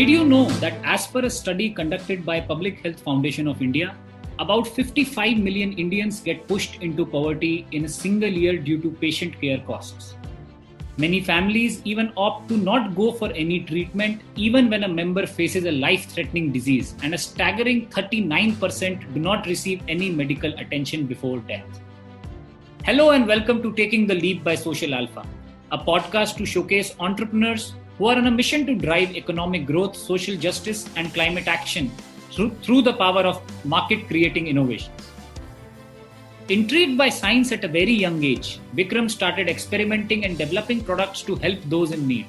Did you know that as per a study conducted by Public Health Foundation of India, about 55 million Indians get pushed into poverty in a single year due to patient care costs. Many families even opt to not go for any treatment even when a member faces a life threatening disease, and a staggering 39% do not receive any medical attention before death. Hello, and welcome to Taking the Leap by Social Alpha, a podcast to showcase entrepreneurs who are on a mission to drive economic growth, social justice, and climate action through, through the power of market creating innovations. Intrigued by science at a very young age, Vikram started experimenting and developing products to help those in need.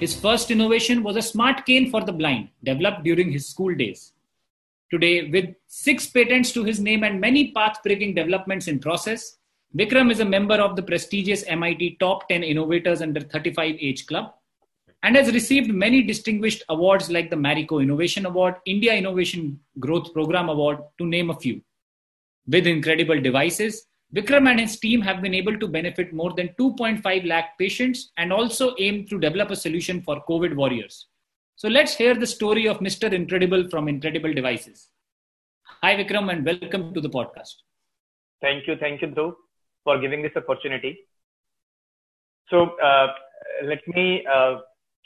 His first innovation was a smart cane for the blind, developed during his school days. Today, with six patents to his name and many path breaking developments in process, Vikram is a member of the prestigious MIT Top 10 Innovators Under 35 Age Club and has received many distinguished awards like the Marico Innovation Award, India Innovation Growth Program Award, to name a few. With incredible devices, Vikram and his team have been able to benefit more than 2.5 lakh patients and also aim to develop a solution for COVID warriors. So let's hear the story of Mr. Incredible from Incredible Devices. Hi, Vikram, and welcome to the podcast. Thank you. Thank you, Dhruv, for giving this opportunity. So, uh, let me uh,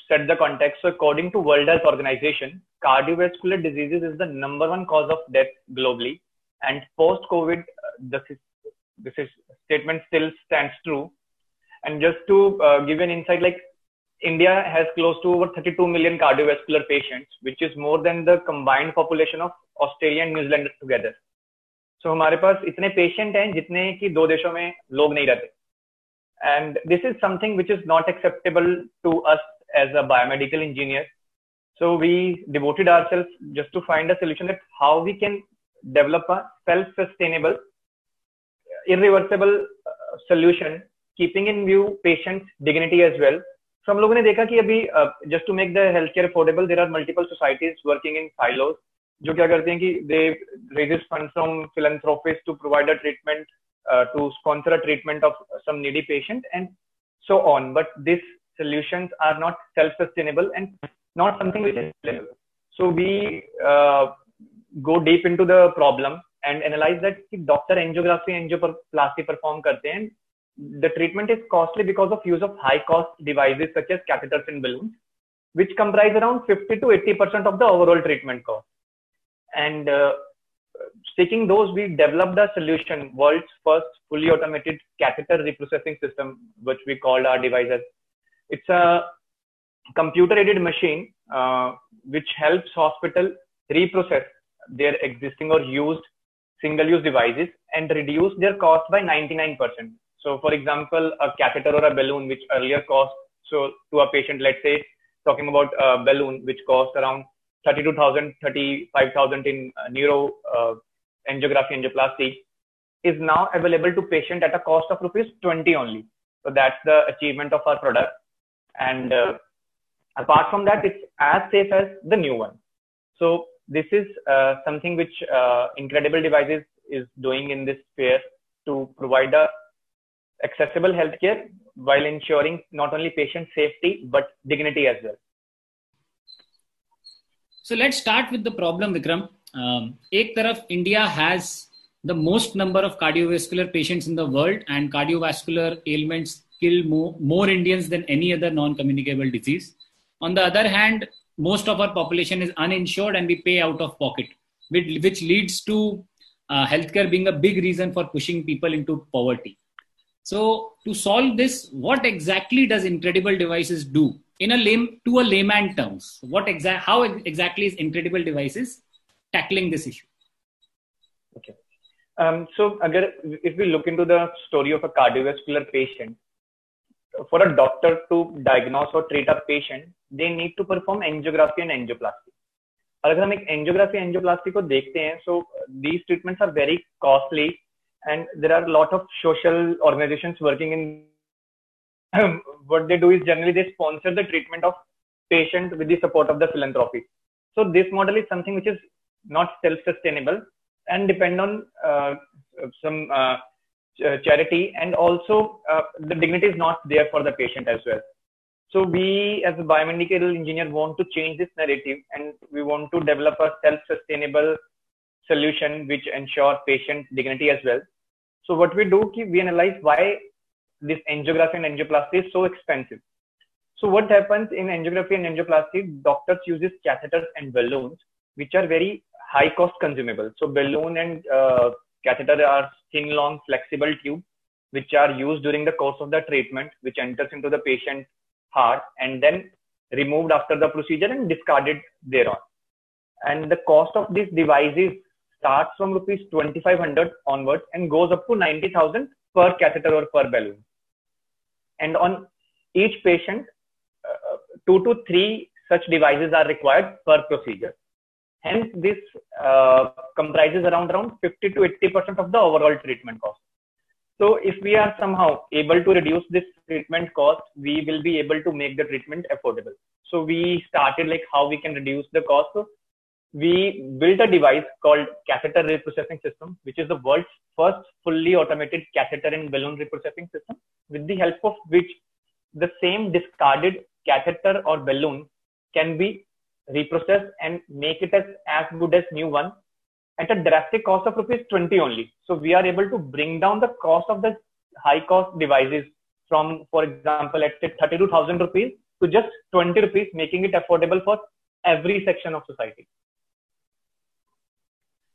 set the context. So according to World Health Organization, cardiovascular diseases is the number one cause of death globally. And post-COVID, uh, this, is, this is statement still stands true. And just to uh, give an insight, like India has close to over 32 million cardiovascular patients, which is more than the combined population of Australia and New Zealand together. So हमारे पास इतने patient हैं जितने कि दो देशों में लोग नहीं रहते and this is something which is not acceptable to us as a biomedical engineer. So we devoted ourselves just to find a solution that how we can develop a self-sustainable, irreversible uh, solution, keeping in view patient's dignity as well. So हम लोगों ने देखा कि अभी just to make the healthcare affordable, there are multiple societies working in silos जो क्या करते हैं कि they raises funds from philanthropists to provide a treatment, uh, to sponsor a treatment of some needy patient and so on. But this solutions are not self-sustainable and not something which is. So we uh, go deep into the problem and analyze that if doctor angiography angioplasty perform karte the treatment is costly because of use of high cost devices such as catheters and balloons, which comprise around 50 to 80% of the overall treatment cost. And uh, seeking those, we developed a solution, world's first fully automated catheter reprocessing system, which we called our device as it's a computer aided machine uh, which helps hospital reprocess their existing or used single use devices and reduce their cost by 99%. So for example, a catheter or a balloon which earlier cost so to a patient, let's say talking about a balloon which cost around 32,000, 35,000 in uh, neuro uh, angiography angioplasty is now available to patient at a cost of rupees 20 only. So that's the achievement of our product. And uh, apart from that, it's as safe as the new one. So this is uh, something which uh, Incredible Devices is doing in this sphere to provide a accessible healthcare while ensuring not only patient safety but dignity as well. So let's start with the problem, Vikram. Um, एक तरफ India has the most number of cardiovascular patients in the world and cardiovascular ailments kill more, more Indians than any other non-communicable disease. On the other hand, most of our population is uninsured and we pay out of pocket, which, leads to uh, healthcare being a big reason for pushing people into poverty. So, to solve this, what exactly does Incredible Devices do? In a lame to a layman terms, what exact how exactly is Incredible Devices tackling this issue? Okay. Um, so, agar, if we look into the story of a cardiovascular patient, for a doctor to diagnose or treat a patient, they need to perform angiography and angioplasty. और अगर हम एक angiography angioplasty को देखते हैं so these treatments are very costly and there are lot of social organisations working in what they do is generally they sponsor the treatment of patient with the support of the philanthropy. So this model is something which is not self-sustainable and depend on uh, some uh, uh, charity and also uh, the dignity is not there for the patient as well So we, as a biomedical engineer, want to change this narrative, and we want to develop a self-sustainable solution which ensure patient dignity as well. So what we do, we analyze why this angiography and angioplasty is so expensive. So what happens in angiography and angioplasty, doctors uses catheters and balloons, which are very high cost consumable. So balloon and uh, catheter are thin, long, flexible tube, which are used during the course of the treatment, which enters into the patient heart and then removed after the procedure and discarded thereon. And the cost of these devices starts from rupees 2500 onwards and goes up to 90,000 per catheter or per balloon. And on each patient, uh, two to three such devices are required per procedure. Hence, this uh, comprises around around 50 to 80 percent of the overall treatment cost. So, if we are somehow able to reduce this treatment cost, we will be able to make the treatment affordable. So, we started like how we can reduce the cost. So, we built a device called catheter reprocessing system, which is the world's first fully automated catheter and balloon reprocessing system, with the help of which the same discarded catheter or balloon can be reprocessed and make it as, as good as new one at a drastic cost of rupees 20 only. So we are able to bring down the cost of the high cost devices from, for example, let's say 32,000 rupees to just 20 rupees, making it affordable for every section of society.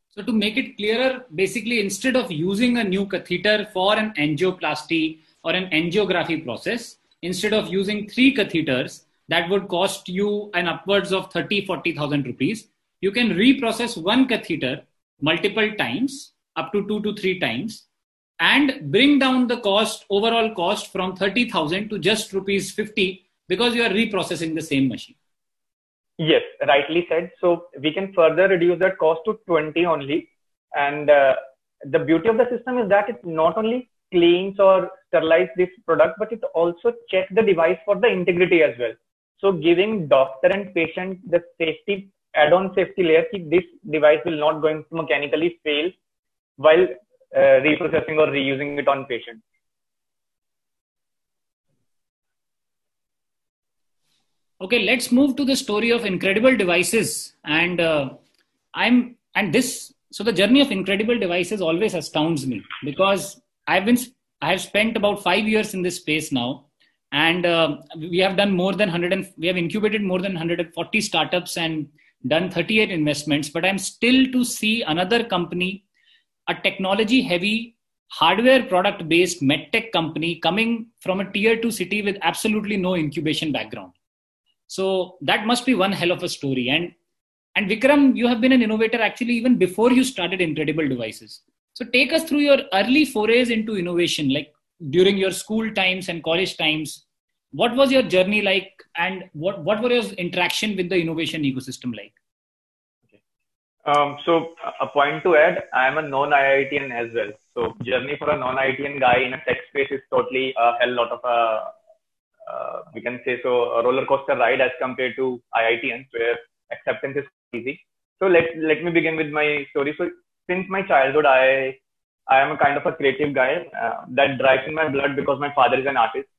So to make it clearer, basically instead of using a new catheter for an angioplasty or an angiography process, instead of using three catheters that would cost you an upwards of 30, 40,000 rupees, you can reprocess one catheter multiple times, up to two to three times, and bring down the cost, overall cost from 30,000 to just rupees 50 because you are reprocessing the same machine. Yes, rightly said. So we can further reduce that cost to 20 only. And uh, the beauty of the system is that it not only cleans or sterilizes this product, but it also checks the device for the integrity as well. So giving doctor and patient the safety add-on safety layer, this device will not going to mechanically fail while uh, reprocessing or reusing it on patient. okay let's move to the story of incredible devices and uh, i'm and this so the journey of incredible devices always astounds me because i've been i have spent about 5 years in this space now and uh, we have done more than 100 and we have incubated more than 140 startups and done 38 investments but i'm still to see another company a technology heavy hardware product based medtech company coming from a tier 2 city with absolutely no incubation background so that must be one hell of a story. And and Vikram, you have been an innovator actually even before you started Incredible Devices. So take us through your early forays into innovation, like during your school times and college times. What was your journey like, and what what were your interaction with the innovation ecosystem like? Um, so a point to add, I am a non-IITian as well. So journey for a non-IITian guy in a tech space is totally a hell lot of a uh, we can say so a roller coaster ride as compared to IITians where acceptance is easy. So let let me begin with my story. So since my childhood, I I am a kind of a creative guy uh, that drives in my blood because my father is an artist.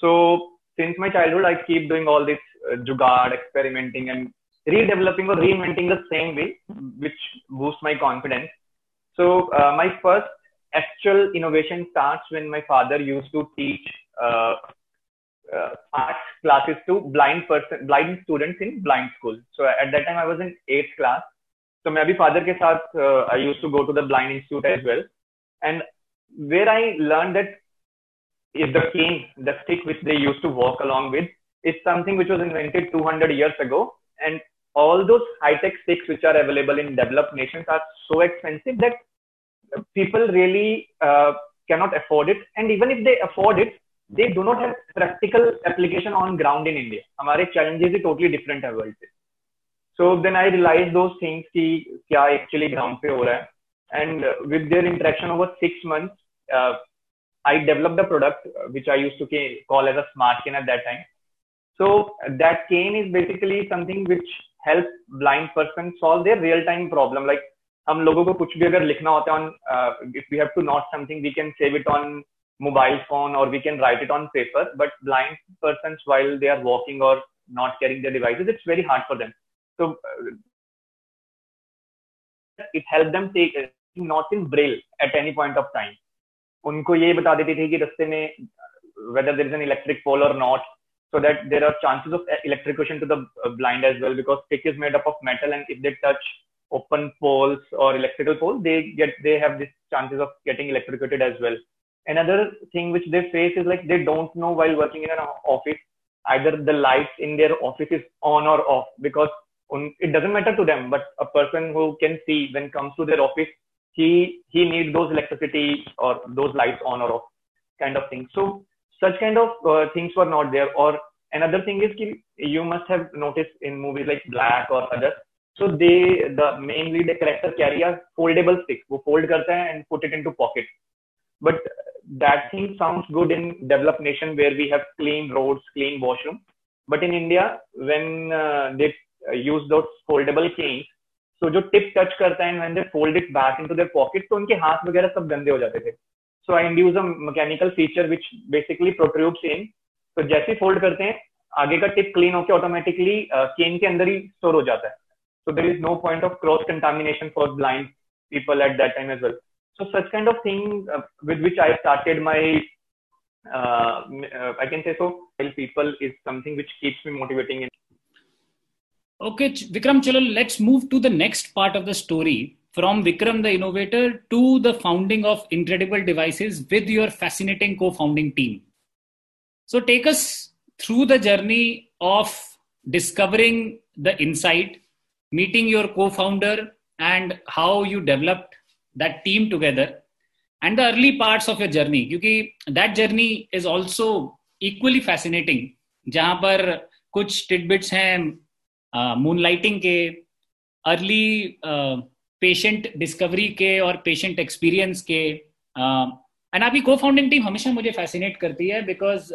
So since my childhood, I keep doing all this uh, jugaad, experimenting, and redeveloping or reinventing the same way, which boosts my confidence. So uh, my first actual innovation starts when my father used to teach uh, uh, arts classes to blind person blind students in blind school. So at that time i was in eighth class. So maybe father ke sath, uh, i used to go to the blind institute as well. And where i learned that if the cane the stick which they used to walk along with is something which was invented 200 years ago and all those high-tech sticks which are available in developed nations are so expensive that people really uh, cannot afford it and even if they afford it they do not have practical application on ground in India. हमारे challenges is totally different है world से. So then I realized those things कि क्या actually ground पे हो रहा है. And uh, with their interaction over six months, uh, I developed a product uh, which I used to call as a smart cane at that time. So that cane is basically something which helps blind person solve their real time problem. Like हम लोगों को कुछ भी अगर लिखना होता है on uh, if we have to note something we can save it on mobile phone or we can write it on paper but blind persons while they are walking or not carrying their devices it's very hard for them so uh, it helped them take not in braille at any point of time उनको ये बता देती थी कि रस्ते में whether there is an electric pole और not so that there are chances of electrocution to the blind as well because pick is made up of metal and if they touch open poles और electrical pole they get they have this chances of getting electrocuted as well another thing which they face is like they don't know while working in office either the light in their office is on और off because it doesn't matter to them but a person who can see when comes to their office he he needs those electricity or those lights on or off kind of thing. So such kind of uh, things were not there. Or another thing is you must have noticed in movies like black or others so they the mainly the character carry a foldable stick. Wo fold karta and put it into pocket. But that thing sounds good in developed nation where we have clean roads clean washroom. But in india when uh, they uh, use those foldable canes so जो tip touch करता है and fold it back into their pocket तो उनके हाथ वगैरह सब गंदे हो जाते थे। So I induce a mechanical feature which basically protrude same तो जैसे फोल्ड करते हैं, आगे का टिप क्लीन होकर ऑटोमेटिकली केन के अंदर ही स्टोर हो जाता है। So there is no point of cross contamination for blind people at that time as well so such kind of thing with which I started my I can say so people is something which keeps me motivating in okay vikram chalo let's move to the next part of the story from vikram the innovator to the founding of incredible devices with your fascinating co-founding team so take us through the journey of discovering the insight meeting your co-founder and how you developed that team together and the early parts of your journey क्योंकि that journey is also equally fascinating जहां पर कुछ titbits हैं moonlighting के early patient discovery के और patient experience के and आपकी को फाउंडिंग टीम हमेशा मुझे फैसिनेट करती है because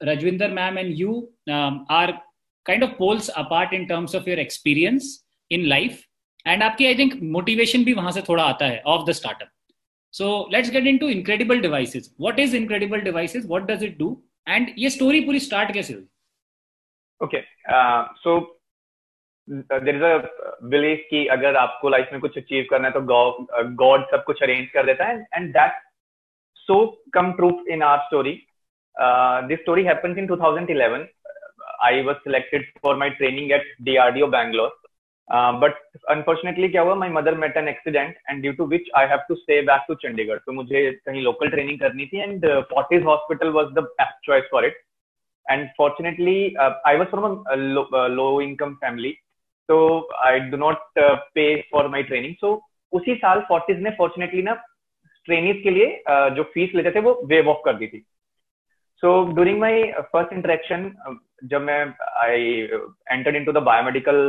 Rajwinder ma'am and you are kind of poles apart in terms of your experience in life and आपकी आई थिंक मोटिवेशन भी वहाँ से थोड़ा आता है of the startup so let's get into incredible devices what is incredible devices what does it do and ये story पूरी start कैसे हुई? Okay so there is a belief कि अगर आपको लाइफ में कुछ अचीव करना है तो गॉड सब कुछ अरेंज कर देता है and that so come truth in our story this story happens in 2011 I was selected for my training at DRDO Bangalore but unfortunately क्या हुआ? My mother met an accident and due to which I have to stay back to Chandigarh तो मुझे कहीं local training करनी थी and Fortis hospital was the best choice for it And fortunately, uh, I was from a low, uh, low income family, so I do not uh, pay for my training. So उसी साल Fortis ने fortunately ना training के लिए uh, जो fees लेते थे वो वेव ऑफ़ कर दी थी। So during my first interaction जब मैं I enter into the biomedical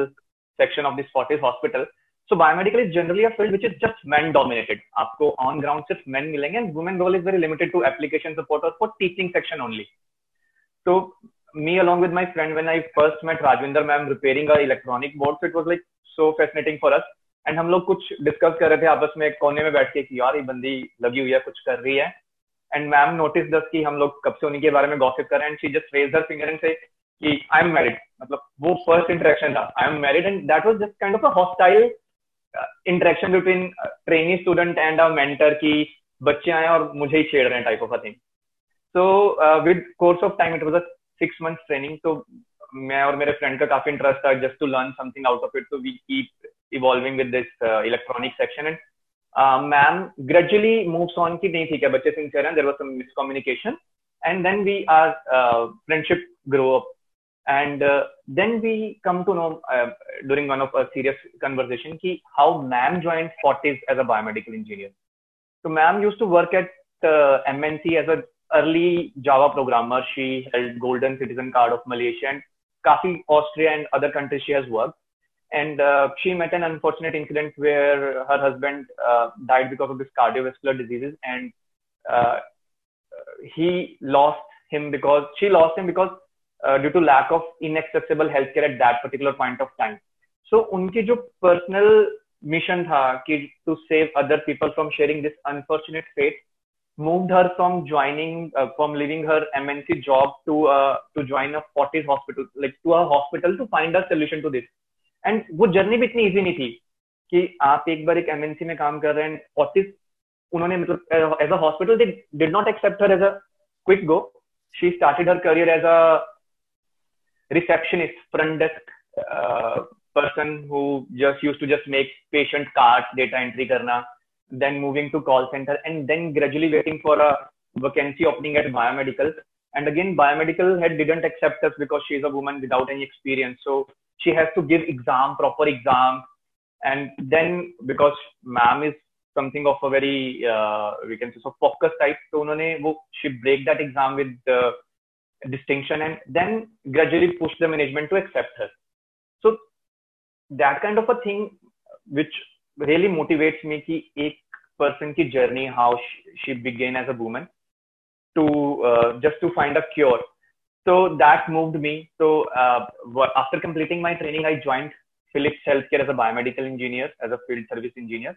section of this Fortis hospital so biomedical is generally a field which is just man dominated आपको ऑन ग्राउंड सिर्फ़ मैन मिलेंगे and women role is very limited to application support for teaching section only So me along with my friend when I first met Rajwinder ma'am repairing a electronic board, so it was like so fascinating for us. And हम लोग कुछ discuss कर रहे थे आपस में कोने में बैठ के कि यार ये बंदी लगी हुई है कुछ कर रही है। एंड मैम नोटिस दस कि हम लोग कब से उन्हीं के बारे में गॉसिप कर रहे हैं। She just raise her finger and say कि आई एम मैरिड मतलब वो फ़र्स्ट इंटरेक्शन था। I am married and that was just kind of a hostile interaction between training student and a mentor की बच्चे आए और मुझे ही छेड़ रहे हैं type of a thing so with course of time it was a six month training तो मैं और मेरे फ्रेंड का काफ़ी इंटरेस्ट था just to learn something out of it तो we keep evolving with this electronic section and ma'am gradually moves on की नहीं थी क्या बच्चे सिंसियर हैं there was some miscommunication and then we are friendship grow up and uh, then we come to know uh, during one of a serious conversation ki how ma'am joined Fortis as a biomedical engineer. So ma'am used to work at uh, MNC as an early Java programmer. She held Golden Citizen Card of Malaysia and Kafi, Austria and other countries she has worked. And uh, she met an unfortunate incident where her husband uh, died because of this cardiovascular diseases and uh, he lost him because she lost him because uh, due to lack of inaccessible healthcare at that particular point of time. So उनकी जो personal mission था कि to save other people from sharing this unfortunate fate, moved her from joining uh, from leaving her MNC job to uh, to join a Fortis hospital like to a hospital to find a solution to this and वो journey भी इतनी easy नहीं थी कि आप एक बार एक MNC में काम कर रहे हैं फोर्टिस उन्होंने मतलब as a hospital they did not accept her as a quick go she started her career as a receptionist front desk uh, person who just used to just make patient cards data entry karna then moving to call center and then gradually waiting for a vacancy opening at biomedical. And again biomedical head didn't accept us because she's a woman without any experience. So she has to give exam proper exam. And then because ma'am is something of a very uh, we can say so focus type so wo she break that exam with uh, distinction and then gradually push the management to accept her. So that kind of a thing which really motivates me कि एक person की journey how she, she began as a woman to uh, just to find a cure so that moved me so uh, after completing my training i joined philips healthcare as a biomedical engineer as a field service engineer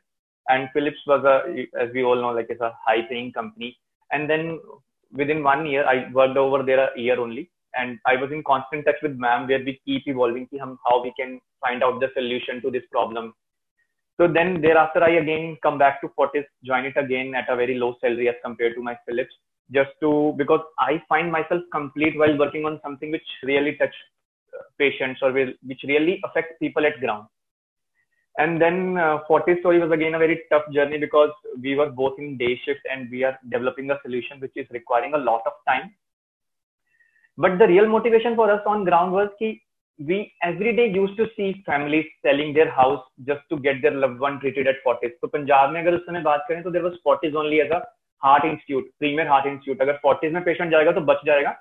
and philips was a as we all know like it's a high paying company and then within one year i worked over there a year only and i was in constant touch with ma'am where we keep evolving how we can find out the solution to this problem so then thereafter, I again come back to Fortis, join it again at a very low salary as compared to my Philips, just to because I find myself complete while working on something which really touch uh, patients or will, which really affects people at ground. And then uh, Fortis story was again a very tough journey because we were both in day shift and we are developing a solution which is requiring a lot of time. But the real motivation for us on ground was ki we every day used to see families selling their house just to get their loved one treated at Fortis. तो पंजाब में अगर उस समय बात करें तो there was Fortis only as a heart institute premier heart institute अगर Fortis में पेशेंट जाएगा तो बच जाएगा,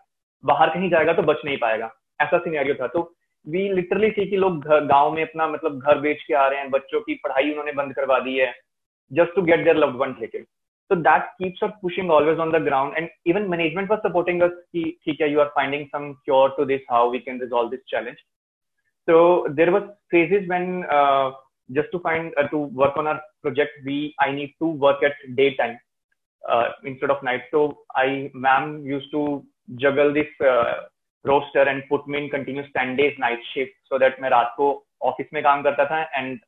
बाहर कहीं जाएगा तो बच नहीं पाएगा। ऐसा सिनेरियो था। तो वी लिटरली सी कि लोग गाँव में अपना मतलब घर बेच के आ रहे हैं, बच्चों की पढ़ाई उन्होंने बंद करवा दी है just to get their loved one treated so that keeps us pushing always on the ground and even management was supporting us ki, theek hai, you are finding some cure to this how we can resolve this challenge so there was phases when uh, just to find uh, to work on our project we i need to work at daytime uh, instead of night so i ma'am used to juggle this uh, roster and put me in continuous 10 days night shift so that मैं रात को office में काम करता था and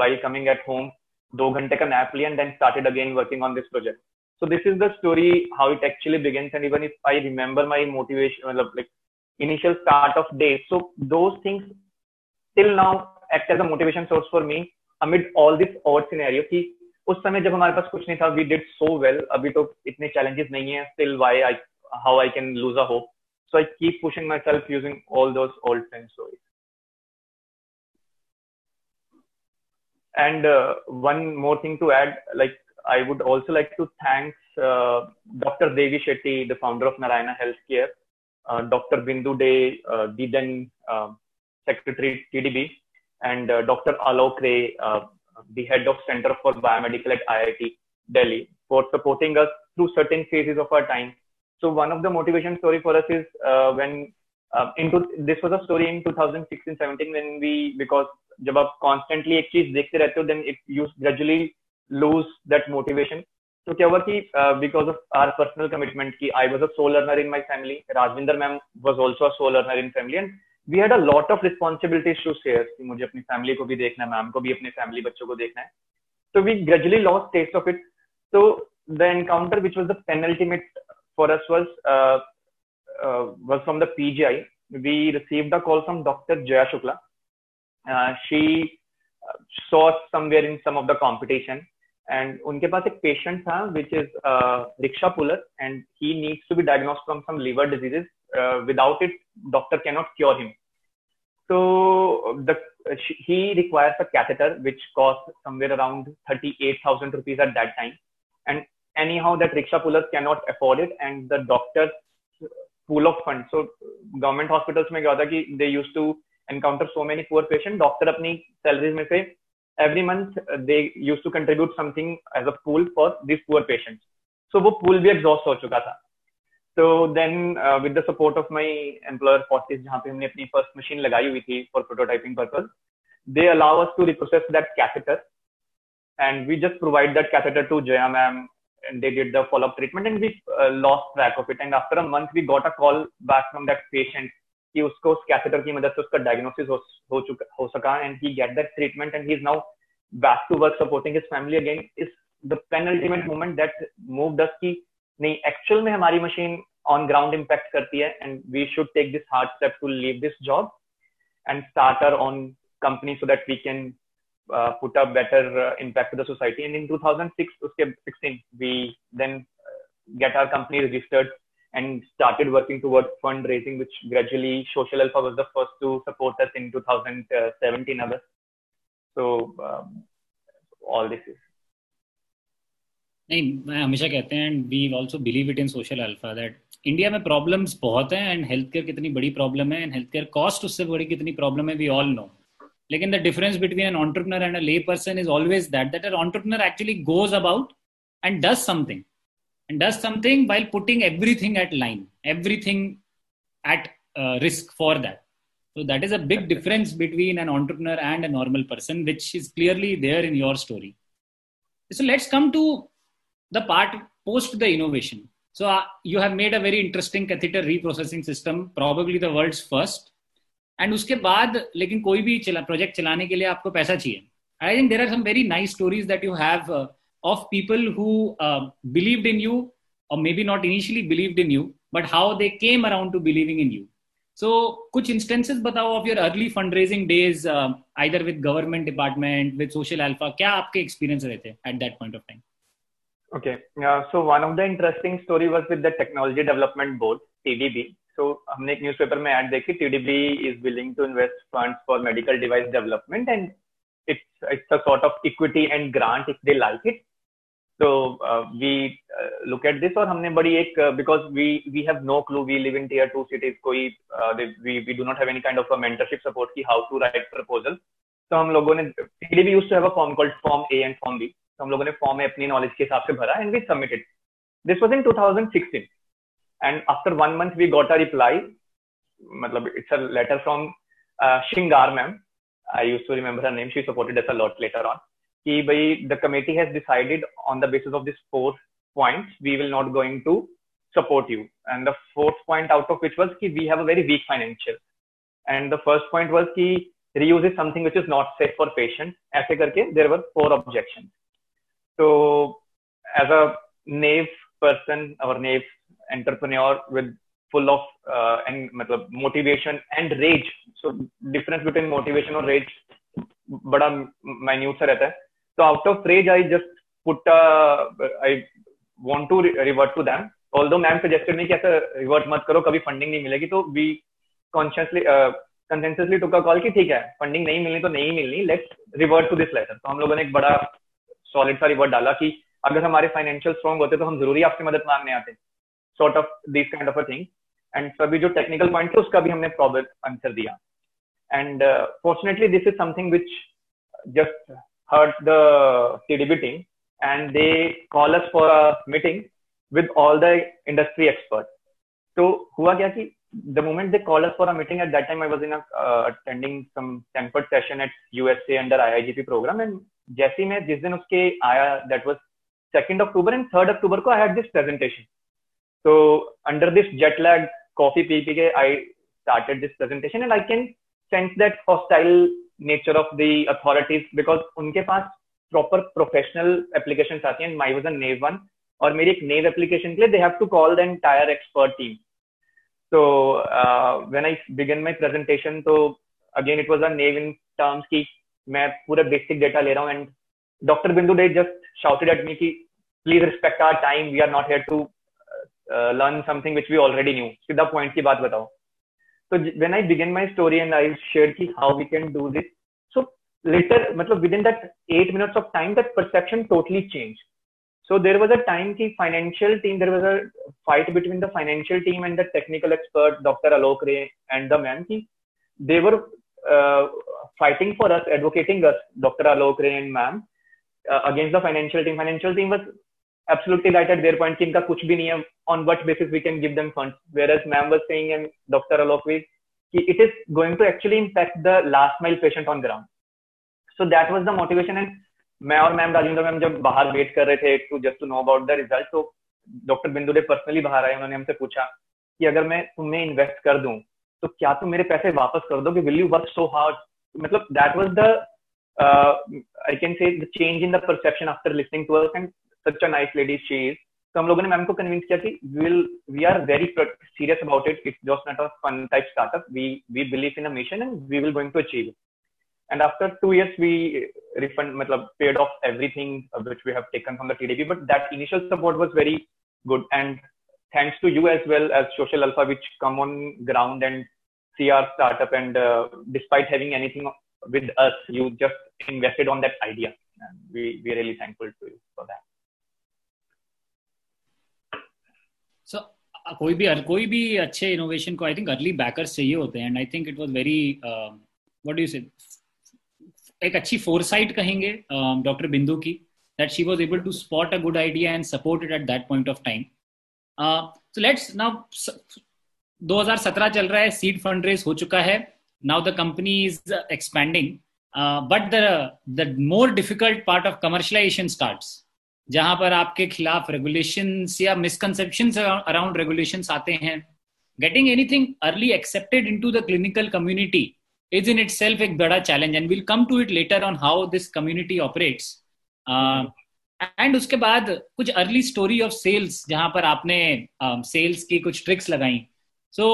while coming at home दो घंटे का nap लिया and then started again working on this project. So this is the story how it actually begins. And even if I remember my motivation, like initial start of day, so those things till now act as a motivation source for me amid all this odd scenario कि उस समय जब हमारे पास कुछ नहीं था we did so well अभी तो इतने challenges नहीं है still why I how I can lose a hope so I keep pushing myself using all those old time stories And uh, one more thing to add, like I would also like to thank uh, Dr. Devi Shetty, the founder of Narayana Healthcare, uh, Dr. Bindu Dey, uh, the then uh, Secretary TDB, and uh, Dr. Alok Ray, the head of Center for Biomedical at IIT Delhi, for supporting us through certain phases of our time. So one of the motivation story for us is when into this was a story in 2016-17 when we because जब आप constantly एक चीज़ देखते रहते हो then it you gradually lose that motivation तो क्या हुआ कि because of our personal commitment की I was a sole earner in my family Rajwinder ma'am was also a sole earner in family and we had a lot of responsibilities to share मुझे अपनी family को भी देखना है ma'am को भी अपने फैमिली बच्चों को देखना है तो we gradually lost taste of it तो the encounter which was the penultimate for us was was from the PGI. We received a call from Dr. Jaya Shukla, uh, she uh, saw somewhere in some of the competition and unke paas ek patient tha which is uh, rickshaw puller and he needs to be diagnosed from some liver diseases uh, without it doctor cannot cure him. So the he requires a catheter which costs somewhere around 38000 rupees at that time. And anyhow that rickshaw puller cannot afford it and the doctor's pool of funds. So government hospitals mein kya hota ki they used to encounter so many poor patients doctor अपनी salaries में से every month uh, they used to contribute something as a pool for these poor patients so वो pool भी exhaust हो चुका था so then uh, with the support of my employer Fortis जहाँ पे हमने अपनी first machine लगाई हुई थी for prototyping purpose they allow us to reprocess that catheter and we just provide that catheter to Jaya ma'am and they did the follow-up treatment and we uh, lost track of it. And after a month, we got a call back from that patient कि उसको उस catheter की मदद से उसका diagnosis हो, हो चुका हो सका and he get that treatment and he is now back to work supporting his family again is the penultimate moment that move thus की नहीं एक्चुअल में हमारी मशीन ऑन ग्राउंड इम्पैक्ट करती है and we should take this hard step to leave this job and start our own company so that we can uh, put a better uh, impact to the society. And in 2006, 16, we then uh, get our company registered and started working towards fundraising, which gradually Social Alpha was the first to support us in 2017 August. So um, all this is. नहीं मैं हमेशा कहते हैं and we also believe it in social alpha that India में problems बहुत हैं and health care कितनी बड़ी प्रॉब्लम है एंड हेल्थ केयर कॉस्ट उससे बड़ी कितनी प्रॉब्लम है we all no Like, the difference between an entrepreneur and a lay person is always that that an entrepreneur actually goes about and does something and does something while putting everything at line everything at uh, risk for that so that is a big difference between an entrepreneur and a normal person which is clearly there in your story so let's come to the part post the innovation so uh, you have made a very interesting catheter reprocessing system probably the world's first and उसके बाद लेकिन कोई भी चला project चलाने के लिए आपको पैसा चाहिए I think there are some very nice stories that you have of people who believed in you और may be not initially believed in you but how they came around two believing in you so कुछ instances बताओ of your early fund raising days either with government department with social alpha क्या आपके experience रहे थे eight that point of time Okay, uh, so one of the interesting story was with the Technology Development Board, TDB. तो हमने एक newspaper में add देखी TDB is willing to invest funds for medical device development and it's it's a sort of equity and grant if they like it तो we look at this और हमने बड़ी एक because we we have no clue we live in tier two cities कोई we we do not have any kind of a mentorship support की how to right proposal तो हम लोगों ने TDB use to have a form called form A and form B तो हम लोगों ने फॉर्म में अपनी नॉलेज के हिसाब से भरा and we submitted this was in 2016 and after one month we got a reply matlab, it's a letter from uh, Shingar ma'am I used to remember her name she supported us a lot later on कि भाई the committee has decided on the basis of this four points we will not going to support you and the fourth point out of which was की we have a very weak financial and the first point was कि reuse is something which is not safe for patient ऐसे करके there were four objection तो as a naive person और naive entrepreneur with full of and मतलब motivation and rage so difference between motivation और rage बड़ा minute सा रहता है। So out of rage I just put uh, I want to re- revert to them although ma'am suggested me कि ऐसा revert मत करो कभी funding नहीं मिलेगी तो we consciously uh, consensusly took a call कि ठीक है funding नहीं मिलनी तो नहीं मिलनी let's revert to this letter तो हम लोगों ने एक बड़ा solid सा revert डाला कि अगर हमारे फाइनेंशियल स्ट्रॉन्ग होते तो हम ज़रूरी आपसे मदद मांगने आते sort of these kind of a thing and सभी जो technical point थे उसका भी हमने proper answer दिया and uh, fortunately this is something which just hurt the TDB team and they call us for a meeting with all the industry experts so हुआ क्या कि the moment they called us for a meeting at that time I was in a uh, attending some Stanford session at USA under IIGP program and जैसे मैं जिस दिन उसके आया that was second October and third October को I had this presentation So under this jet lag coffee PPK, I started this presentation and I can sense that hostile nature of the authorities because उनके पास proper professional application आती है माई was a naive one और मेरी एक नेव application के लिए they have to call the entire expert team so when I begin my presentation तो again it was a new in terms की मैं पूरा बेसिक डेटा ले रहा हूँ and doctor Bindu Dey just shouted at me की please respect our time we are not here to learn something which we already knew सीधा point की बात बताओ। So when I begin my story and I shared how we can do this, so later, within that eight minutes of time, that perception totally changed. So there was a time the financial team, there was a fight between the financial team and the technical expert, Dr. Alok Ray and the man. They were uh, fighting for us, advocating us, Dr. Alok Ray and ma'am, uh, against the financial team. Financial team was absolutely right at their point कि इनका कुछ भी नहीं है on what basis we can give them funds whereas ma'am was saying and Dr. Alok it is going to actually impact the last mile patient on ground so that was the motivation and मैं और ma'am Rajendra ma'am जब बाहर wait कर रहे थे to just to know about the result तो doctor बिंदुडे personally बाहर आए उन्होंने हमसे पूछा कि अगर मैं तुम्हें इन्वेस्ट कर दूँ तो क्या तुम मेरे पैसे वापस कर दोगे will you work so hard मतलब that was the I can say the change in the perception after listening to us and such a nice lady she is तो हम लोगों ने मैम को कन्विंस किया कि will we are very serious about it it's just not a fun type startup we we believe in a mission and we will going to achieve and after two years we refund matlab, paid off everything which we have taken from the tdp but that initial support was very good and thanks to you as well as social alpha which come on ground and see our startup and uh, despite having anything with us you just invested on that idea and we we're really thankful to you for that कोई भी कोई भी अच्छे innovation को I think early bakers चाहिए होते हैं and I think it was very what do you say एक अच्छी फोरसाइट कहेंगे डॉक्टर um, बिंदु की that she was able to spot a good idea and support it at that point of time so let's now 2017 चल रहा है seed fund raise हो चुका है now the company is expanding but the more difficult part of commercialization starts जहाँ पर आपके खिलाफ रेगुलेशन या मिसकंसेप्शन अराउंड रेगुलेशन आते हैं। Getting anything early accepted into the clinical community is in itself एक बड़ा challenge and will come to it later on how this community uh, and उसके बाद कुछ अर्ली स्टोरी ऑफ़ सेल्स जहाँ पर आपने सेल्स uh, की कुछ ट्रिक्स लगाई। So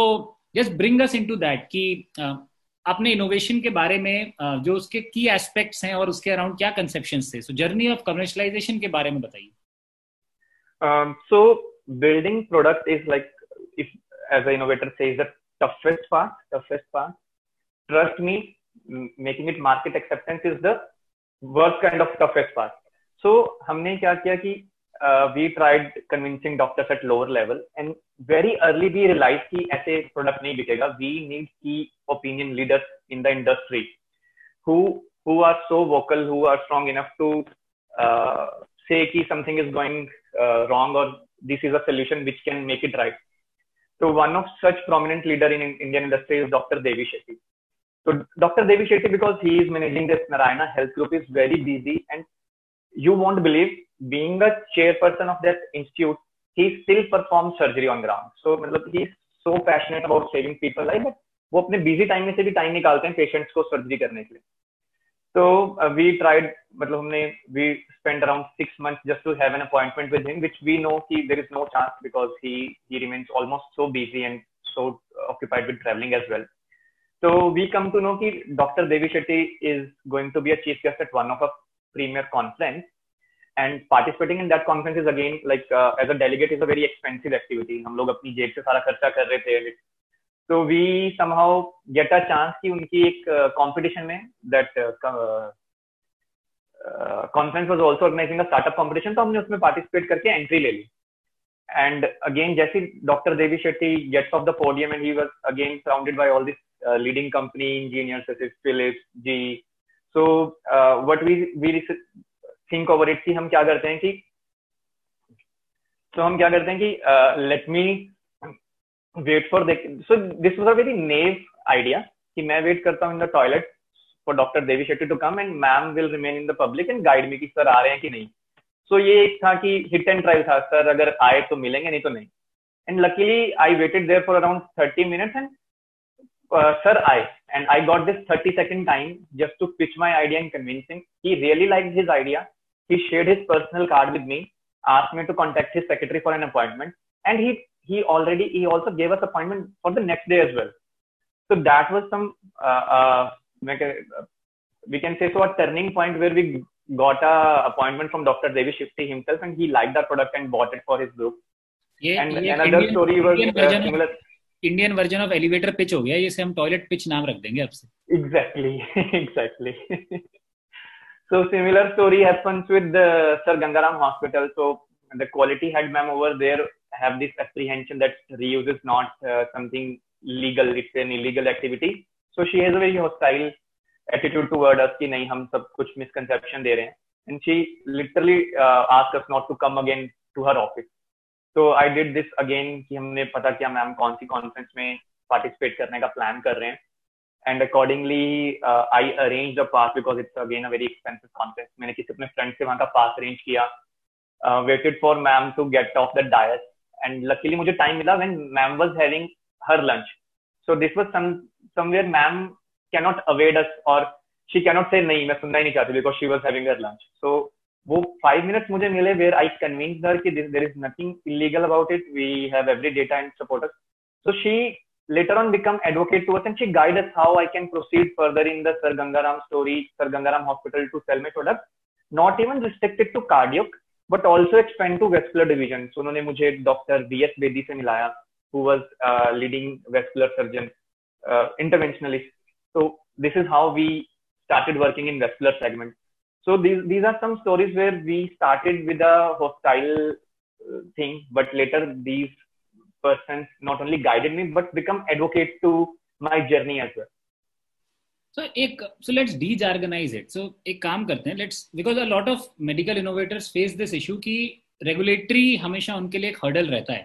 just bring us into that कि uh, आपने इनोवेशन के बारे में जो उसके की एस्पेक्ट्स हैं और उसके अराउंड क्या कंसेप्शन थे? सो जर्नी ऑफ़ कमर्शलाइजेशन के बारे में बताइए। So building product is like if as innovator says the toughest part toughest part. Trust me, making it market acceptance is the worst kind of toughest part. So हमने क्या किया कि uh, we tried convincing doctors at lower level and very early we realized ki aise product nahi bikega we need key opinion leaders in the industry who who are so vocal who are strong enough to uh, say ki something is going uh, wrong or this is a solution which can make it right. So one of such prominent leader in indian industry is dr devi shetty. So dr devi shetty because he is managing this narayana health group is very busy and you won't believe being the chairperson of that institute, he still performs surgery on ground. So मतलब he is so passionate about saving people life, but वो अपने busy time में से भी time निकालते हैं patients को surgery करने के लिए. So uh, we tried, मतलब हमने we spent around six months just to have an appointment with him, which we know he there is no chance because he he remains almost so busy and so occupied with traveling as well. So we come to know that Dr. Devi Shetty is going to be a chief guest at one of a premier conference. And participating in that conference is again like uh, as a delegate is a very expensive activity. हम लोग अपनी जेब से सारा खर्चा कर रहे थे. So we somehow get a chance कि उनकी एक uh, competition में that uh, uh, conference was also organizing a startup competition. तो हमने उसमें participate करके entry ले ली. And again, जैसे Dr. Devi Shetty gets off the podium and he was again surrounded by all these uh, leading company engineers such as Philips, GE. So uh, what we we think over it कि हम क्या करते हैं कि तो हम क्या करते हैं कि let me wait for so this was a very naive idea कि मैं वेट करता हूँ in the toilet for doctor Devi Shetty to come and ma'am will remain in the public and guide me कि sir आ रहे हैं कि नहीं। सो so, ये एक था कि हिट एंड ट्रायल था सर अगर आए तो मिलेंगे नहीं तो नहीं। And luckily I waited there for around thirty minutes and sir आए। And I got this thirty second time just to pitch my idea and convincing he really like his idea he shared his personal card with me, asked me to contact his secretary for an appointment, and he he already he also gave us appointment for the next day as well. So that was some uh, uh, uh we can say so a turning point where we got a appointment from Dr. Devi Shetty himself, and he liked that product and bought it for his group. yeah, and another Indian, story was Indian uh, version, uh, similar. Indian version of elevator pitch हो गया ये हम toilet pitch नाम रख देंगे आपसे exactly exactly so similar story happens with the sir gangaram hospital so the quality head ma'am over there have this apprehension that reuse is not uh, something legal it's an illegal activity so she has a very hostile attitude toward us कि नहीं हम सब कुछ misconception दे रहे हैं and she literally uh, asked us not to come again to her office तो I did this again कि हमने पता किया मैम कौन सी कॉन्फ्रेंस में पार्टिसिपेट करने का प्लान कर रहे हैं and accordingly uh, I arranged a pass because it's again a very expensive contest. मैंने किसी अपने friend से वहाँ का pass arrange किया, uh, waited for ma'am to get off the dais, and luckily मुझे time मिला when ma'am was having her lunch. So this was some somewhere ma'am cannot evade us or she cannot say नहीं मैं सुनना ही नहीं चाहती because she was having her lunch. So वो five minutes मुझे मिले where I convinced her कि there is nothing illegal about it. We have every data and support us. So she later on become advocate to us and she guide us how I can proceed further in the Sir Gangaram story, Sir Gangaram Hospital to sell my product, not even restricted to cardiac, but also expand to vascular division. So उन्होंने मुझे doctor B S Bedi से मिलाया who was uh, leading vascular surgeon uh, interventionalist. So this is how we started working in vascular segment. So these these are some stories where we started with a hostile uh, thing, but later these persons not only guided me but become advocate to my journey as well so ek so let's de-jargonize it so ek kaam karte hain let's because a lot of medical innovators face this issue ki regulatory hamesha unke liye ek hurdle rehta hai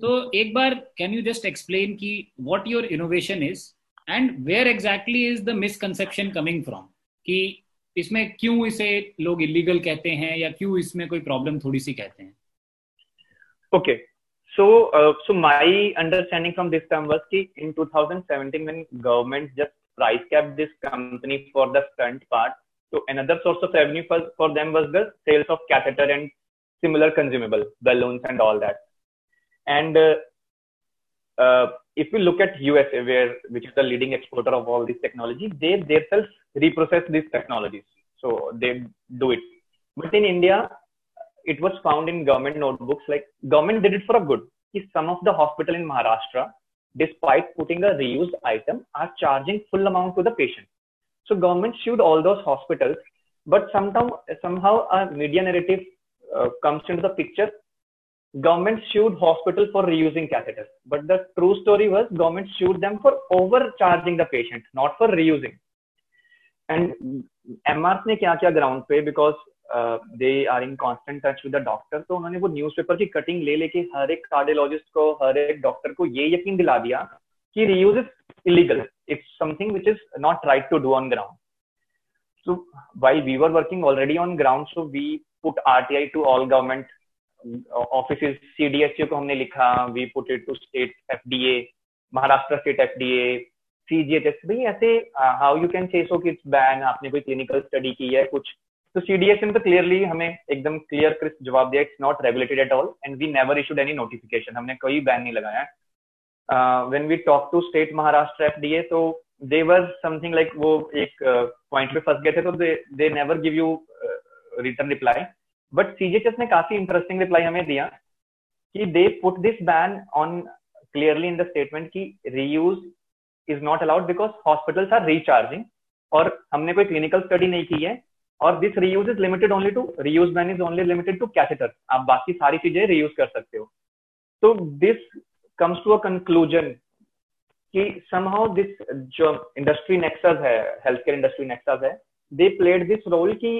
तो एक बार can you just explain कि what your innovation is and where exactly is the misconception coming from कि इसमें क्यों इसे लोग illegal कहते हैं या क्यों इसमें कोई प्रॉब्लम थोड़ी सी कहते हैं okay okay. So, uh, so my understanding from this term was that in 2017, when government just price capped this company for the stent part, so another source of revenue for, for them was the sales of catheter and similar consumable balloons and all that. And uh, uh, if we look at USA, where which is the leading exporter of all this technology, they themselves reprocess these technologies, so they do it. But in India, it was found in government notebooks like government did it for a good if some of the hospital in maharashtra despite putting a reused item are charging full amount to the patient so government sued all those hospitals but somehow somehow a media narrative uh, comes into the picture government sued hospital for reusing catheters but the true story was government sued them for overcharging the patient not for reusing and mrs ने क्या क्या ground पे because they are in constant touch with doctor तो उन्होंने वो news paper की cutting ले लेके हर एक कार्डियोलॉजिस्ट को, हर एक डॉक्टर को ये यकीन दिला दिया कि reuse is illegal it's something which is not right to do on ground so why we are working already on ground so we put R T I to all government office C D S O को हमने लिखा we put it to state F D A Maharashtra state F D A C G H S भाई, ऐसे how you can chase so किस ban आपने कोई clinical study की है? कुछ तो सीडीएस ने तो क्लियरली हमें एकदम क्लियर क्रिस्प जवाब दिया it's not regulated at all and we never issued any notification हमने कोई बैन नहीं लगाया. When we talk to state Maharashtra FDA तो दे वर समथिंग लाइक वो एक पॉइंट uh, पे फंस गए थे तो they never give you return reply but CGHS ने काफ़ी इंटरेस्टिंग रिप्लाई हमें दिया कि they put this ban on clearly in the statement की reuse is not allowed because hospitals are recharging और हमने कोई क्लिनिकल स्टडी नहीं की है. और this reuse is limited only to reuse ban is only limited to catheter आप बाकी सारी चीज़ें रीयूज कर सकते हो। तो this comes to a conclusion कि समहाउ दिस जो इंडस्ट्री नेक्सस है हेल्थ केयर इंडस्ट्री नेक्सस है दे प्लेड दिस रोल कि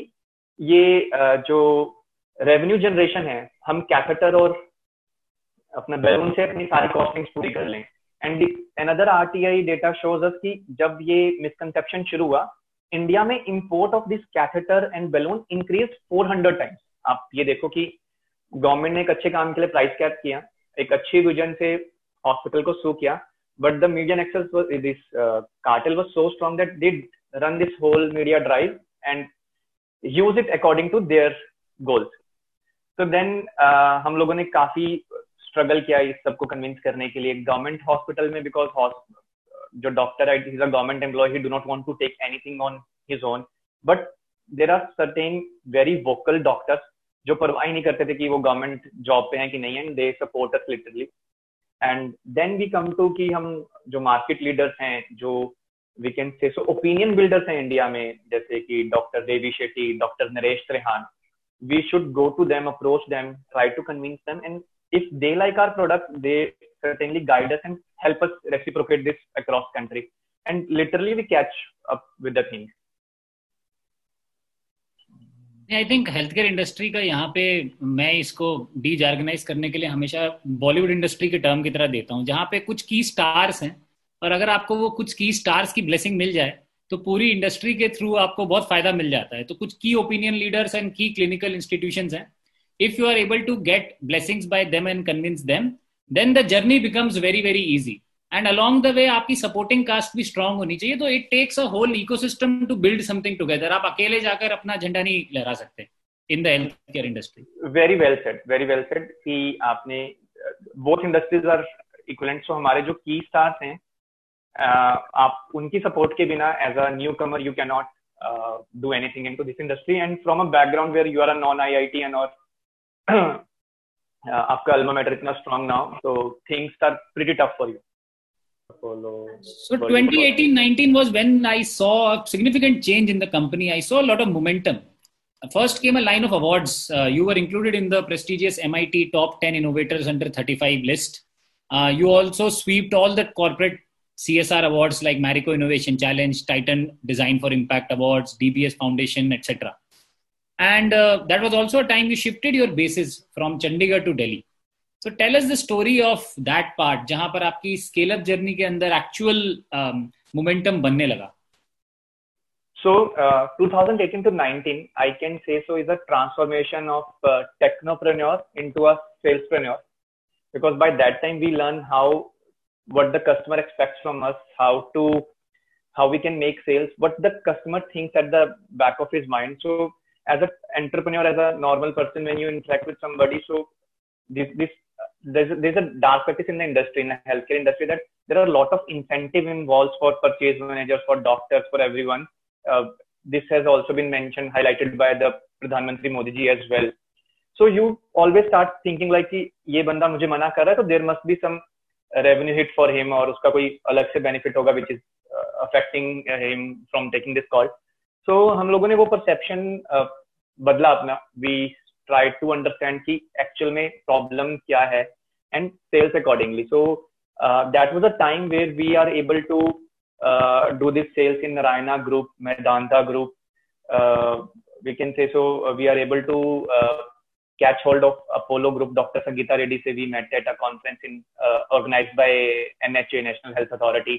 ये जो रेवेन्यू जनरेशन है, हम कैथेटर और अपने बैलून से अपनी सारी कॉस्टिंग्स पूरी कर लें। And another RTI data shows us कि जब ये मिसकंसेप्शन शुरू हुआ इंडिया में import of this catheter and balloon increase 400 times आप ये देखो कि गवर्नमेंट ने एक अच्छे काम के लिए प्राइस कैप किया, एक अच्छी विजन से हॉस्पिटल को सू किया but the media access this cartel was so strong that they run this whole media drive and use it according to their goals तो देन हम लोगों ने काफ़ी स्ट्रगल किया इस सबको कन्विंस करने के लिए। गवर्नमेंट हॉस्पिटल में बिकॉज़ जो doctor doctor is a government employee, he do not want to take anything on his own but there are certain very vocal doctors जो परवाह नहीं करते थे कि वो गवर्नमेंट जॉब पे हैं कि नहीं and they support us literally and then we come to कि हम जो मार्केट लीडर्स हैं, जो we can say so opinion builders हैं इंडिया में, जैसे कि doctor Devi Shetty doctor Naresh Trehan we should go to them approach them try to convince them and if they like our product they certainly guide us and help us reciprocate this across country. And literally, we catch up with the thing. I think health care industry का यहाँ पे मैं इसको डीज organise करने के लिए हमेशा Bollywood industry के टर्म की तरह देता हूँ, जहाँ पे कुछ की स्टार्स हैं, और अगर आपको वो कुछ की स्टार्स की ब्लेसिंग मिल जाए तो पूरी इंडस्ट्री के थ्रू आपको बहुत फ़ायदा मिल जाता है। तो कुछ key opinion leaders and key clinical institution हैं। If you are able to get blessings by them and convince them then the journey becomes very very easy and along the way आपकी supporting cast भी strong होनी चाहिए। तो it takes a whole ecosystem to build something together आप अकेले जाकर अपना झंडा नहीं लहरा सकते in the health care industry very well said very well said कि आपने both industries are equivalent so हमारे जो की स्टार्स हैं आप उनकी सपोर्ट के बिना as a newcomer you can not do anything into this industry and from a background where you are a non IIT and और आपका अल्मा मैटर इतना स्ट्रांग नाउ तो things are pretty tough for you So 2018-19 was when I saw a significant change in the company. I saw a lot of momentum. First came a line of awards. Uh, you were included in the prestigious MIT Top 10 Innovators Under 35 list. Uh, you also swept all the corporate CSR awards like Marico Innovation Challenge, Titan Design for Impact Awards, DBS Foundation, etc. And uh, that was also a time you shifted your bases from Chandigarh to Delhi. So tell us the story of that part जहां पर आपकी scale up journey के अंदर actual momentum um, बनने लगा So uh, 2018 to 19, I can say so is a transformation of uh, technopreneur into a salespreneur because by that time we learn how what the customer expects from us, how to how we can make sales, what the customer thinks at the back of his mind. So as an entrepreneur, as a normal person, when you interact with somebody, so this this there's a, there's a dark practice in the industry in the healthcare industry that there are a lot of incentive involved for purchase managers for doctors for everyone uh, this has also been mentioned highlighted by the pradhan mantri modi ji as well so you always start thinking like कि ये बंदा मुझे मना कर रहा है तो there must be some revenue hit for him और उसका कोई अलग से बेनिफिट होगा which is affecting him from taking this call so so, हम लोगों ने वो परसेप्शन बदला अपना। वी ट्राई टू अंडरस्टैंड कि एक्चुअल में प्रॉब्लम क्या है and sales accordingly so that was a time where we are able to do this sales in Narayana group Medanta group we can say so we are able to catch hold of Apollo group doctor Sangeeta Reddy से we met at a conference in organise by an national health authority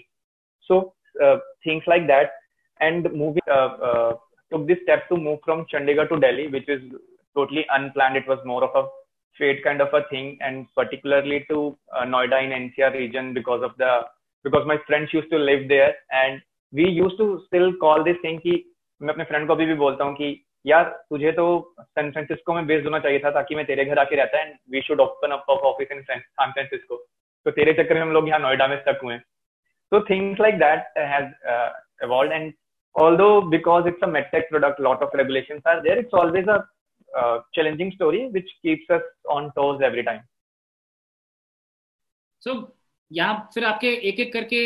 so things like that and moving took this step to move from Chandigarh to Delhi, which is totally unplanned. It was more of a fate kind of a thing, and particularly to uh, Noida in NCR region because of the because my friends used to live there, and we used to still call this thing कि मैं अपने friend को अभी भी बोलता हूँ कि यार तुझे तो सैन फ्रांसिस्को में बेस्ड होना चाहिए था ताकि मैं तेरे घर आके रहता and we should open up office in San Francisco तो तेरे चक्कर में हम लोग यहाँ नोएडा में स्टक हुए so things like that has uh, evolved and although because it's a medtech product lot of regulations are there it's always a uh, challenging story which keeps us on toes every time so यहाँ फिर आपके एक एक करके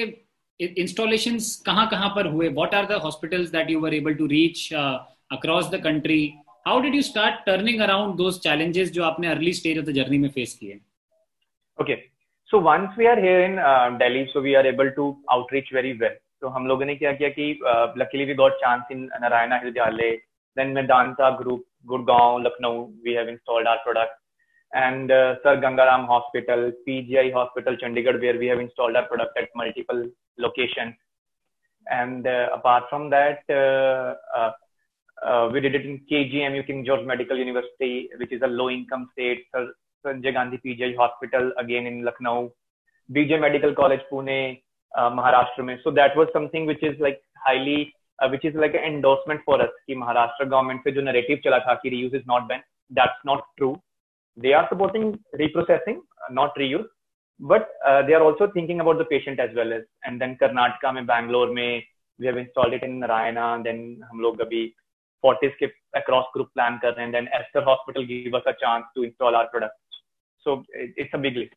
installation कहाँ कहाँ पर हुए what are the hospitals that you were able to reach across the country how did you start turning around those challenges जो आपने early stage of the journey में फेस किए okay so once we are here in Delhi so we are able to outreach very well तो हम लोगों ने क्या किया कि luckily we got chance in Narayana हिल जाले then Medanta group Gurgaon Lucknow we have installed our product and Sir Gangaram hospital PGI hospital Chandigarh where we have installed our product at multiple location and apart from that we did it in K G M U King George Medical University which is a low income state sir Sanjay Gandhi PGI hospital again in Lucknow BJ Medical College Pune uh, Maharashtra. So that was something which is like highly which is like endorsement for us कि Maharashtra government से जो narrative चला था कि reuse is not ban that's not true they are supporting reprocessing not reuse but uh, they are also thinking about the patient as well as and then karnataka mein bangalore mein we have installed it in narayana then hum log abhi fortis ke across group plan kar rahe hain then esther hospital gave us a chance to install our product so it, it's a big list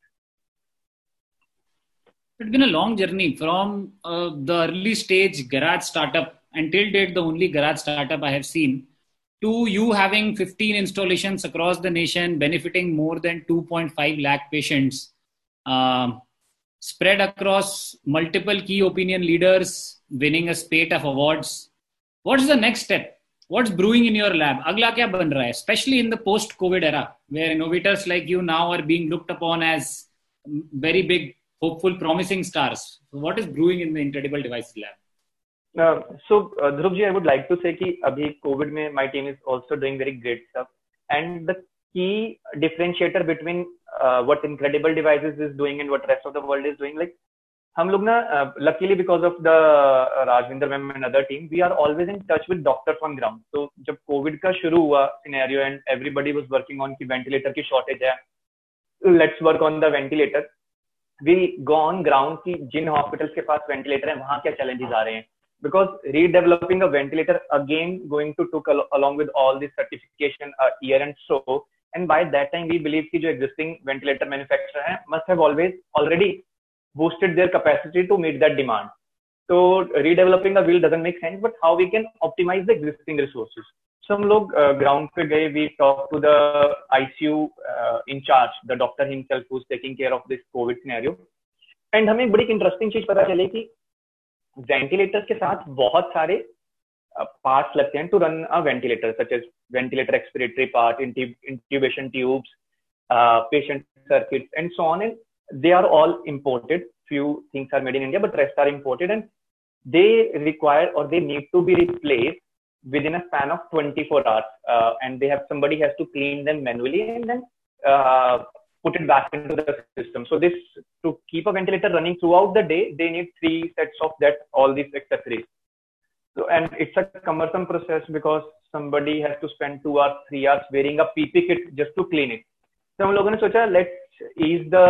it's been a long journey from uh, the early stage garage startup until date the only garage startup I have seen, to you having 15 installations across the nation, benefiting more than 2.5 lakh patients, uh, spread across multiple key opinion leaders, winning a spate of awards. What's the next step? What's brewing in your lab? Agla kya ban raha hai? Especially in the post-COVID era, where innovators like you now are being looked upon as very big hopeful, promising stars. So what is brewing in the Incredible Devices Lab? Uh, so, uh, Dhruvji, I would like to say that abhi COVID mein, my team is also doing very great stuff. And the key differentiator between uh, what Incredible Devices is doing and what rest of the world is doing, like हम लोग ना luckily because of the Rajvinder ma'am and other team we are always in touch with doctors on ground तो जब Covid का शुरू हुआ scenario and everybody was working on की ventilator की शॉर्टेज है let's work on the ventilator we gone ground की जिन हॉस्पिटल के पास वेंटिलेटर है, वहाँ क्या चैलेंजेस आ रहे हैं? Because redeveloping a ventilator again going to to along with all this certification year and so and by that time we believe की जो एग्जिस्टिंग वेंटिलेटर मैन्युफैक्चर है मस्ट है always already boosted their capacity to meet that demand तो redeveloping the wheel doesn't make sense but how we can optimise the existing resources so हम लोग ground पे गए we talk to the ICU in charge the doctor himself who is taking care of this Covid scenario and हमें बड़ी interesting चीज़ पता चली कि ventilators के साथ बहुत सारे पार्ट लगते हैं to run a ventilator such as ventilator expiratory part intubation tubes patient circuit and so on and they are all imported few things are made in India but rest are imported and they require और they need to be replace within a span of 24 hours. Uh, and they have somebody has to clean them manually and then uh, put it back into the system. So this to keep a ventilator running throughout the day, they need three sets of that all these accessories. So and it's a cumbersome process because somebody has to spend two hours, three hours wearing a PP kit just to clean it. So हम लोगों ने सोचा let's ease the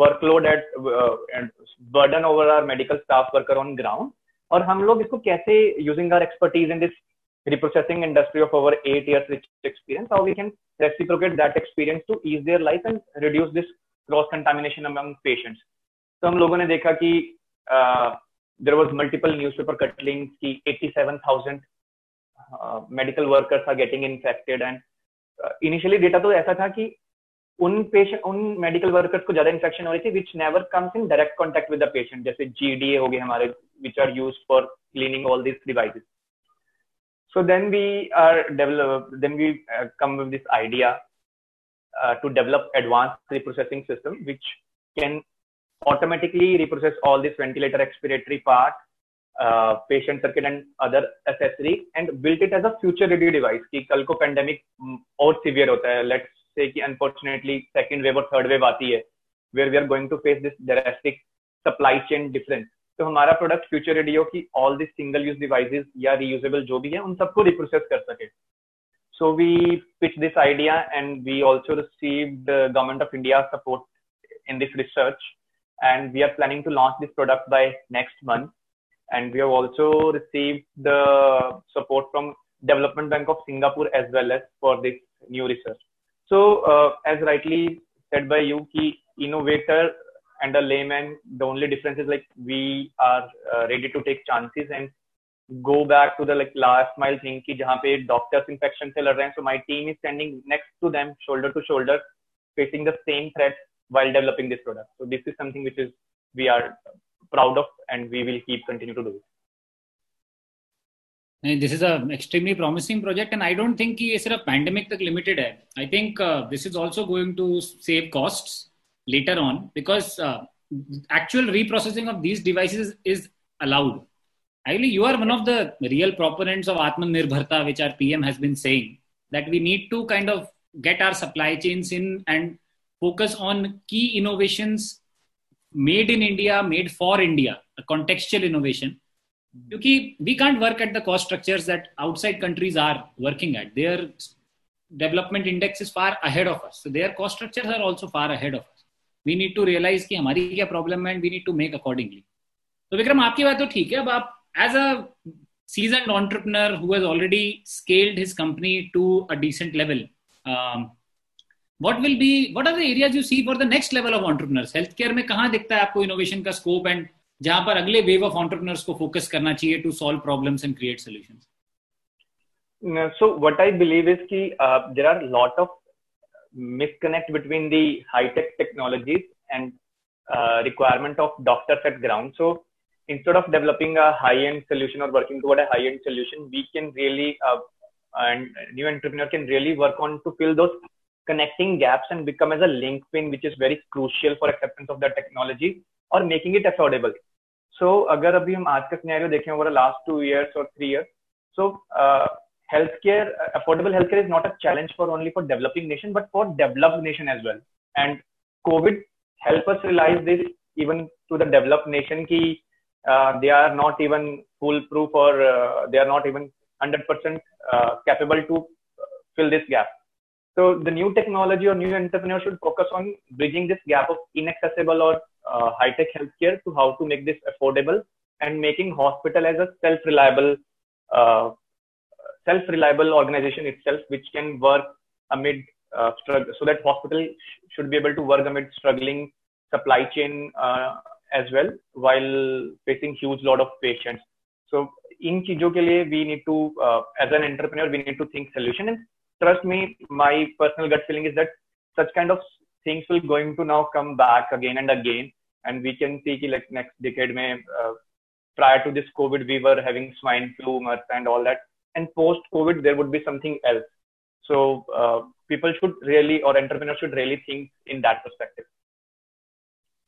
workload at uh, and burden over our medical staff worker on ground और हम लोग इसको कैसे using our expertise in this reprocessing industry of over eight years rich experience how we can reciprocate that experience to ease their life and reduce this cross contamination among patients तो हम लोगों ने देखा कि uh, there was multiple newspaper cuttings कि 87,000 uh, medical workers are getting infected and uh, initially data तो ऐसा था कि उन पेशेंट उन मेडिकल वर्कर्स को ज़्यादा इन्फेक्शन हो रही थी which never comes in direct contact with the patient जैसे जीडीए हो गए हमारे which are use for cleaning all this devices so then we are develop then we uh, come with this idea uh, to develop advanced reprocessing system which can automatically reprocess all this ventilator expiratory part uh, patient circuit and other accessory and built it as a future ready device कि कल को pandemic और severe होता है let's say कि unfortunately second wave और third wave आती है where we are going to face this drastic supply chain difference तो हमारा प्रोडक्ट फ्यूचर रेडियो की all the single use devices या रीयूजेबल जो भी है, उन सबको रिप्रोसेस कर सके। So we pitch this idea and we also received Government of India support in this research and we are planning to launch this product by next month and we have also receive the support from Development Bank of Singapore as well as for this new research so as rightly said by you की innovator and a layman, the only difference is like we are uh, ready to take chances and go back to the like last mile thing ki jahan pe doctors infection se lad rahe so my team is standing next to them shoulder to shoulder facing the same threat while developing this product so this is something which is we are proud of and we will keep continue to do it this is a extremely promising project and i don't think कि ये सिर्फ pandemic तक limited है i think uh, this is also going to save costs later on because uh, actual reprocessing of these devices is allowed. Actually, you are one of the real proponents of Atmanirbharta, which our PM has been saying that we need to kind of get our supply chains in and focus on key innovations made in India, made for India, a contextual innovation. Because we can't work at the cost structures that outside countries are working at. Their development index is far ahead of us. So their cost structures are also far ahead of us. We need to realise कि हमारी क्या problem है and we need to make accordingly तो विक्रम आपकी बात तो ठीक है अब आप as a seasoned entrepreneur who has already scaled his company to a decent level um, what will be what are the areas you see for the next level of entrepreneurs healthcare में कहाँ दिखता है आपको innovation का scope and जहाँ पर अगले wave of entrepreneurs को फोकस करना चाहिए to solve problems and create solutions so what i believe is ki uh, there are lot of misconnect between the high tech technologies and uh, requirement of doctors at ground so instead of developing a high end solution or working toward a high end solution we can really uh, and new entrepreneur can really work on to fill those connecting gaps and become as a link pin which is very crucial for acceptance of the technology और making it affordable सो अगर अभी हम आज का scenario देखें over last two years और three years so healthcare affordable healthcare is not a challenge for only for developing nation but for developed nation as well. And covid help us realize this even to the developed nation ki uh, they are not even foolproof or uh, they are not even 100% uh, capable to fill this gap. So the new technology or new entrepreneur should focus on bridging this gap of inaccessible or uh, high-tech healthcare to how to make this affordable and making hospital as a self-reliable, uh, self-reliable organization itself, which can work amid uh, struggle, so that hospital sh- should be able to work amid struggling supply chain uh, as well while facing huge lot of patients. So in चीजों के लिए we need to, uh, as an entrepreneur, we need to think solution and trust me, my personal gut feeling is that such kind of things will going to now come back again and again. And we can see like next decade, may, uh, prior to this COVID, we were having swine flu, MERS, and all that. And post COVID, there would be something else. So uh, people should really, or entrepreneurs should really think in that perspective.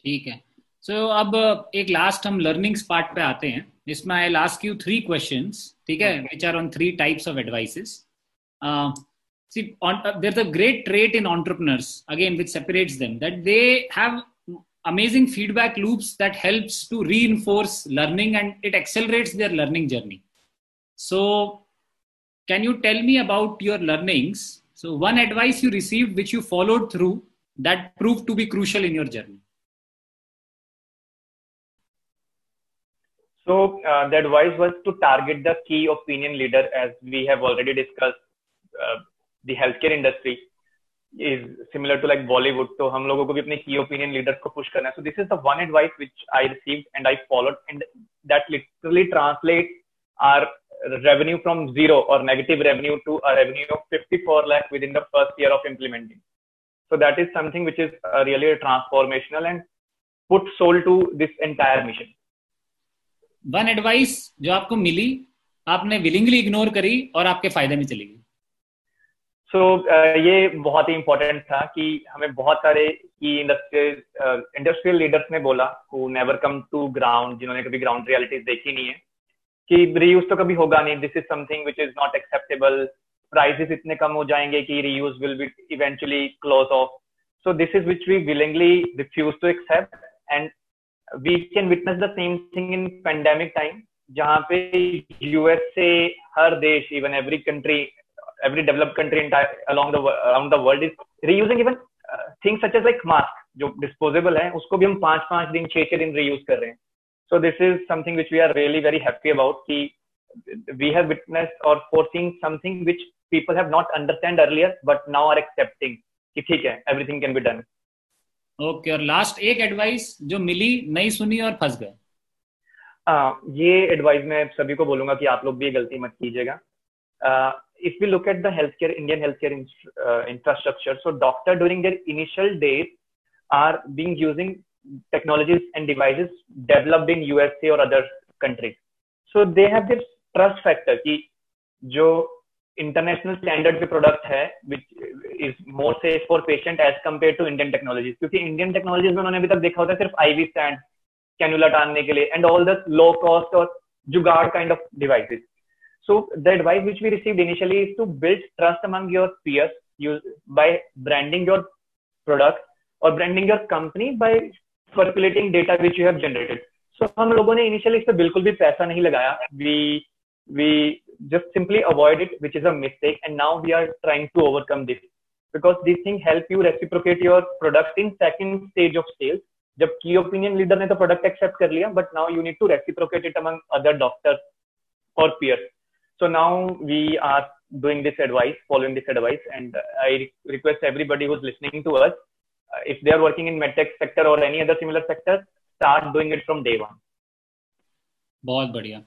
ठीक है so so, अब एक last हम learnings part पे आते हैं जिसमें आई last you three questions ठीक है which are on three types of advices see on, uh, there's a great trait in entrepreneurs again which separates them that they have amazing feedback loops that helps to reinforce learning and it accelerates their learning journey so can you tell me about your learnings so one advice you received which you followed through that proved to be crucial in your journey so uh, the advice was to target the key opinion leader as we have already discussed uh, the healthcare industry is similar to like Bollywood. So हम लोगों को भी अपने key opinion leaders को push करना है. So this is the one advice which I received and I followed, and that literally translates our revenue from zero or negative revenue to a revenue of 54 lakh within the first year of implementing. So that is something which is uh, really transformational and put soul to this entire mission. One advice जो आपको मिली आपने willingly ignore करी और आपके फ़ायदे में चली गई सो so, uh, ये बहुत ही इंपॉर्टेंट था कि हमें बहुत सारे की इंडस्ट्रियल इंडस्ट्रियल लीडर्स ने बोला who never come to ground जिन्होंने कभी ग्राउंड रियलिटीज देखी नहीं है कि रीयूज तो कभी होगा नहीं. This is something which is not acceptable prices इतने कम हो जाएँगे कि reuse will be eventually close off so this is which we willingly refuse to accept and we can witness the same thing in pandemic time जहाँ पे US से हर देश even every country every developed country along around world is reusing even things such as like mask जो disposable है, उसको भी हम पाँच पाँच दिन छह छह दिन रीयूज कर रहे हैं। So this is something which we are really very happy about कि we have witnessed or foreseen something which people have not understand earlier but now are accepting कि ठीक है everything can be done okay और last एक advice जो मिली नहीं सुनी और फंस गए uh, ये एडवाइस मैं सभी को बोलूँगा कि आप लोग भी ये गलती मत कीजिएगा uh, if we look at the healthcare, Indian healthcare in, uh, infrastructure, so doctor during their initial days are being using technologies and devices developed in USA or other countries. So they have this trust factor कि जो international standard पे product है which is more safe for patient as compared to Indian technologies क्योंकि Indian technologies में उन्होंने अभी तक देखा होता है सिर्फ IV stand कैनुला टानने के लिए and all the low cost और जुगाड़ kind of devices So the advice which we received initially is to build trust among your peers use, by branding your product or branding your company by circulating data which you have generated so हम लोगों ने initially इस पर बिल्कुल भी पैसा नहीं लगाया। We we just simply avoid it which is a mistake and now we are trying to overcome this because this thing help you reciprocate your product in second stage of sales जब की opinion leader ने तो product accept कर लिया but now you need to reciprocate it among other doctor और peers so now we are doing this advice following this advice and I request everybody who's listening to ours if they are working in medtech sector or any other similar sector, start doing it from day one. बहुत बढ़िया.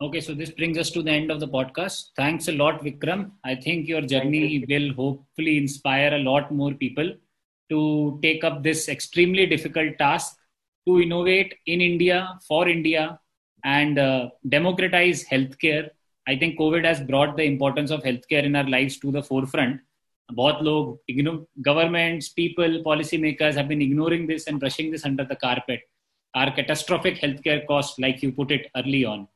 Okay, so this brings us to the end of the podcast. Thanks a lot, Vikram. I think your journey you. will hopefully inspire a lot more people to take up this extremely difficult task to innovate in India for India and uh, democratize healthcare I think Covid has brought the importance of health care in our life to the four front बहुत लोग governments people policy makers have been ignoring this and brushing this under the carpet our catastrophic healthcare costs, like you put it early on.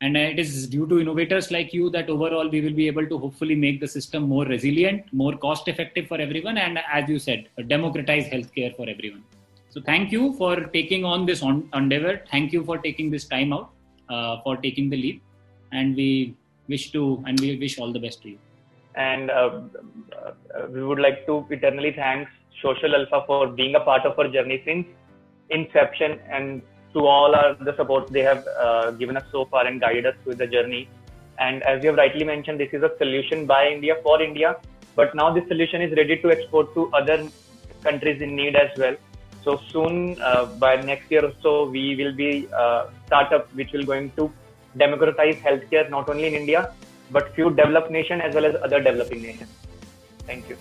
And it is due to innovators like you that overall we will be able to hopefully make the system more resilient, more cost effective for everyone, and as you said, democratize healthcare for everyone. So thank you for taking on this on- endeavor. Thank you for taking this time out, uh, for taking the leap, and we wish to and we wish all the best to you. And uh, uh, we would like to eternally thank Social Alpha for being a part of our journey since inception and to all our, the support they have uh, given us so far and guided us through the journey. And as you have rightly mentioned, this is a solution by India for India. But now this solution is ready to export to other countries in need as well. So soon, uh, by next year or so, we will be a uh, startup which will going to democratize healthcare not only in India but few developed nation as well as other developing nations. Thank you.